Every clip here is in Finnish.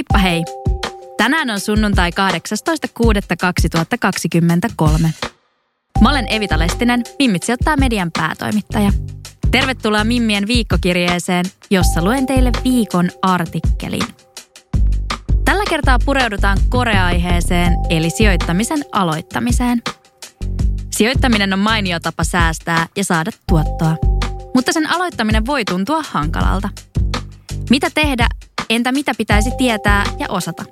Heippa hei! Tänään on sunnuntai 18.6.2023. Mä olen Evita Lestinen, Mimmit ottaa median päätoimittaja. Tervetuloa Mimmien viikkokirjeeseen, jossa luen teille viikon artikkelin. Tällä kertaa pureudutaan koreaiheeseen eli sijoittamisen aloittamiseen. Sijoittaminen on mainio tapa säästää ja saada tuottoa, mutta sen aloittaminen voi tuntua hankalalta. Mitä tehdä, entä mitä pitäisi tietää ja osata?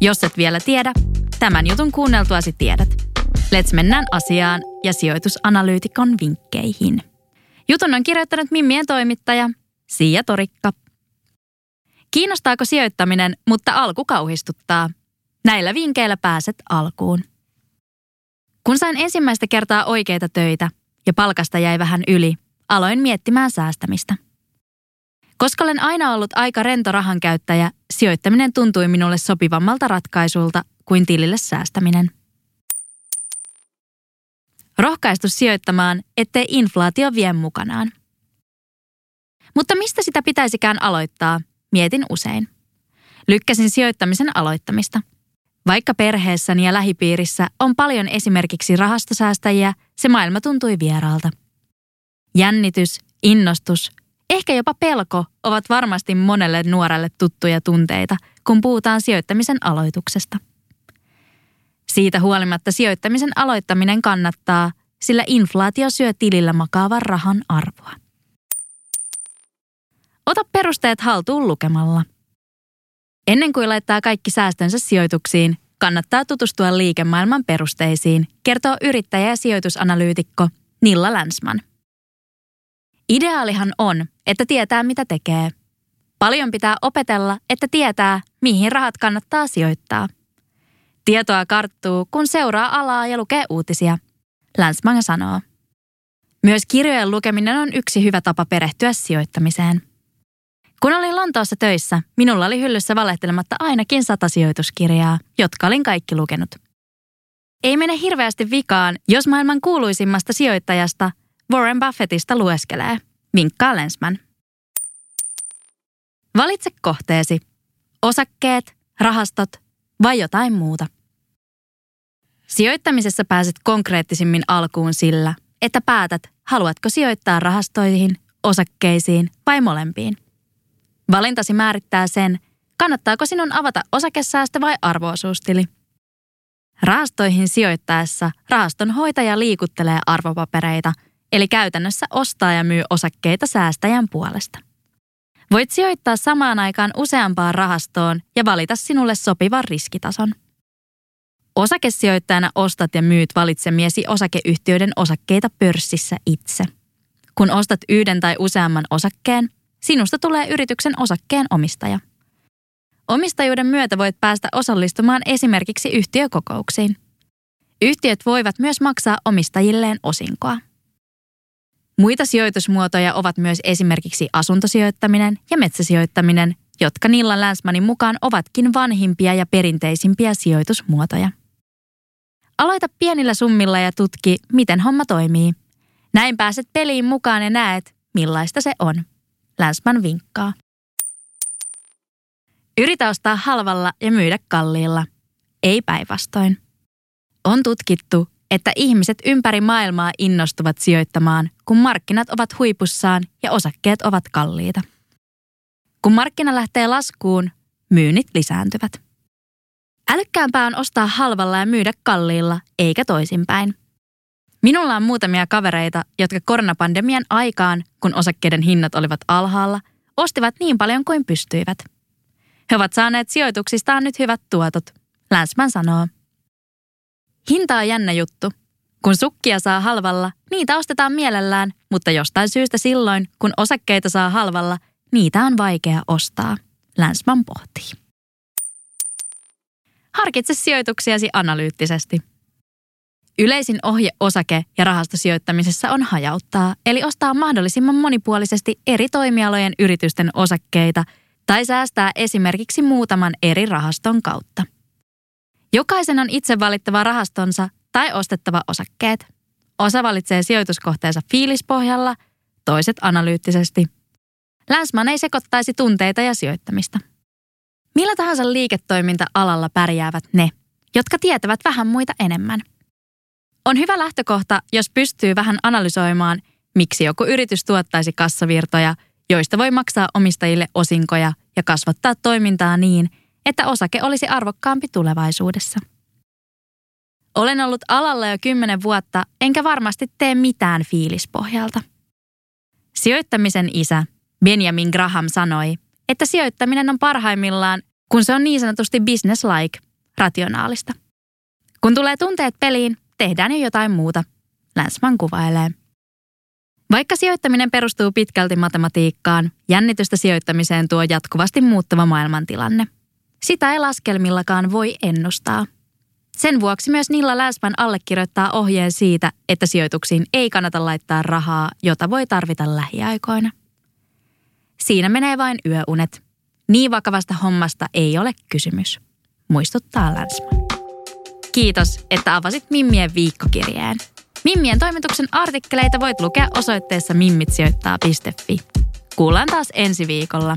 Jos et vielä tiedä, tämän jutun kuunneltuasi tiedät. Let's mennään asiaan ja sijoitusanalyytikon vinkkeihin. Jutun on kirjoittanut Mimmien toimittaja Siia Torikka. Kiinnostaako sijoittaminen, mutta alku kauhistuttaa? Näillä vinkkeillä pääset alkuun. Kun sain ensimmäistä kertaa oikeita töitä ja palkasta jäi vähän yli, aloin miettimään säästämistä. Koska olen aina ollut aika rento rahankäyttäjä, sijoittaminen tuntui minulle sopivammalta ratkaisulta kuin tilille säästäminen. Rohkaistu sijoittamaan, ettei inflaatio vie mukanaan. Mutta mistä sitä pitäisikään aloittaa, mietin usein. Lykkäsin sijoittamisen aloittamista. Vaikka perheessäni ja lähipiirissä on paljon esimerkiksi rahastosäästäjiä, se maailma tuntui vieraalta. Jännitys, innostus, ehkä jopa pelko ovat varmasti monelle nuorelle tuttuja tunteita, kun puhutaan sijoittamisen aloituksesta. Siitä huolimatta sijoittamisen aloittaminen kannattaa, sillä inflaatio syö tilillä makaavan rahan arvoa. Ota perusteet haltuun lukemalla. Ennen kuin laittaa kaikki säästönsä sijoituksiin, kannattaa tutustua liikemaailman perusteisiin, kertoo yrittäjä ja sijoitusanalyytikko Nilla Länsman. Ideaalihan on, että tietää mitä tekee. Paljon pitää opetella, että tietää, mihin rahat kannattaa sijoittaa. Tietoa karttuu, kun seuraa alaa ja lukee uutisia. Länsman sanoo. Myös kirjojen lukeminen on yksi hyvä tapa perehtyä sijoittamiseen. Kun olin Lontoossa töissä, minulla oli hyllyssä valehtelematta ainakin sata sijoituskirjaa, jotka olin kaikki lukenut. Ei mene hirveästi vikaan, jos maailman kuuluisimmasta sijoittajasta Warren Buffettista lueskelee. Vinkkaa Lensman. Valitse kohteesi. Osakkeet, rahastot vai jotain muuta. Sijoittamisessa pääset konkreettisimmin alkuun sillä, että päätät, haluatko sijoittaa rahastoihin, osakkeisiin vai molempiin. Valintasi määrittää sen, kannattaako sinun avata osakesäästö vai arvoosuustili. Rahastoihin sijoittaessa rahaston hoitaja liikuttelee arvopapereita, eli käytännössä ostaa ja myy osakkeita säästäjän puolesta. Voit sijoittaa samaan aikaan useampaan rahastoon ja valita sinulle sopivan riskitason. Osakesijoittajana ostat ja myyt valitsemiesi osakeyhtiöiden osakkeita pörssissä itse. Kun ostat yhden tai useamman osakkeen, sinusta tulee yrityksen osakkeen omistaja. Omistajuuden myötä voit päästä osallistumaan esimerkiksi yhtiökokouksiin. Yhtiöt voivat myös maksaa omistajilleen osinkoa. Muita sijoitusmuotoja ovat myös esimerkiksi asuntosijoittaminen ja metsäsijoittaminen, jotka Nilla Länsmanin mukaan ovatkin vanhimpia ja perinteisimpiä sijoitusmuotoja. Aloita pienillä summilla ja tutki, miten homma toimii. Näin pääset peliin mukaan ja näet, millaista se on. Länsman vinkkaa. Yritä ostaa halvalla ja myydä kalliilla. Ei päinvastoin. On tutkittu, että ihmiset ympäri maailmaa innostuvat sijoittamaan, kun markkinat ovat huipussaan ja osakkeet ovat kalliita. Kun markkina lähtee laskuun, myynnit lisääntyvät. Älykkäämpää on ostaa halvalla ja myydä kalliilla, eikä toisinpäin. Minulla on muutamia kavereita, jotka koronapandemian aikaan, kun osakkeiden hinnat olivat alhaalla, ostivat niin paljon kuin pystyivät. He ovat saaneet sijoituksistaan nyt hyvät tuotot, Länsman sanoo. Hinta on jännä juttu. Kun sukkia saa halvalla, niitä ostetaan mielellään, mutta jostain syystä silloin, kun osakkeita saa halvalla, niitä on vaikea ostaa. Länsman pohtii. Harkitse sijoituksiasi analyyttisesti. Yleisin ohje osake- ja rahastosijoittamisessa on hajauttaa, eli ostaa mahdollisimman monipuolisesti eri toimialojen yritysten osakkeita tai säästää esimerkiksi muutaman eri rahaston kautta. Jokaisen on itse valittava rahastonsa tai ostettava osakkeet. Osa valitsee sijoituskohteensa fiilispohjalla, toiset analyyttisesti. Länsman ei sekoittaisi tunteita ja sijoittamista. Millä tahansa liiketoiminta-alalla pärjäävät ne, jotka tietävät vähän muita enemmän. On hyvä lähtökohta, jos pystyy vähän analysoimaan, miksi joku yritys tuottaisi kassavirtoja, joista voi maksaa omistajille osinkoja ja kasvattaa toimintaa niin, että osake olisi arvokkaampi tulevaisuudessa. Olen ollut alalla jo kymmenen vuotta, enkä varmasti tee mitään fiilispohjalta. Sijoittamisen isä, Benjamin Graham sanoi, että sijoittaminen on parhaimmillaan, kun se on niin sanotusti business-like, rationaalista. Kun tulee tunteet peliin, tehdään jo jotain muuta, Länsman kuvailee. Vaikka sijoittaminen perustuu pitkälti matematiikkaan, jännitystä sijoittamiseen tuo jatkuvasti muuttuva maailmantilanne. Sitä ei laskelmillakaan voi ennustaa. Sen vuoksi myös Nilla Länsman allekirjoittaa ohjeen siitä, että sijoituksiin ei kannata laittaa rahaa, jota voi tarvita lähiaikoina. Siinä menee vain yöunet. Niin vakavasta hommasta ei ole kysymys, muistuttaa Länsman. Kiitos, että avasit Mimmien viikkokirjeen. Mimmien toimituksen artikkeleita voit lukea osoitteessa mimmitsijoittaa.fi. Kuullaan taas ensi viikolla.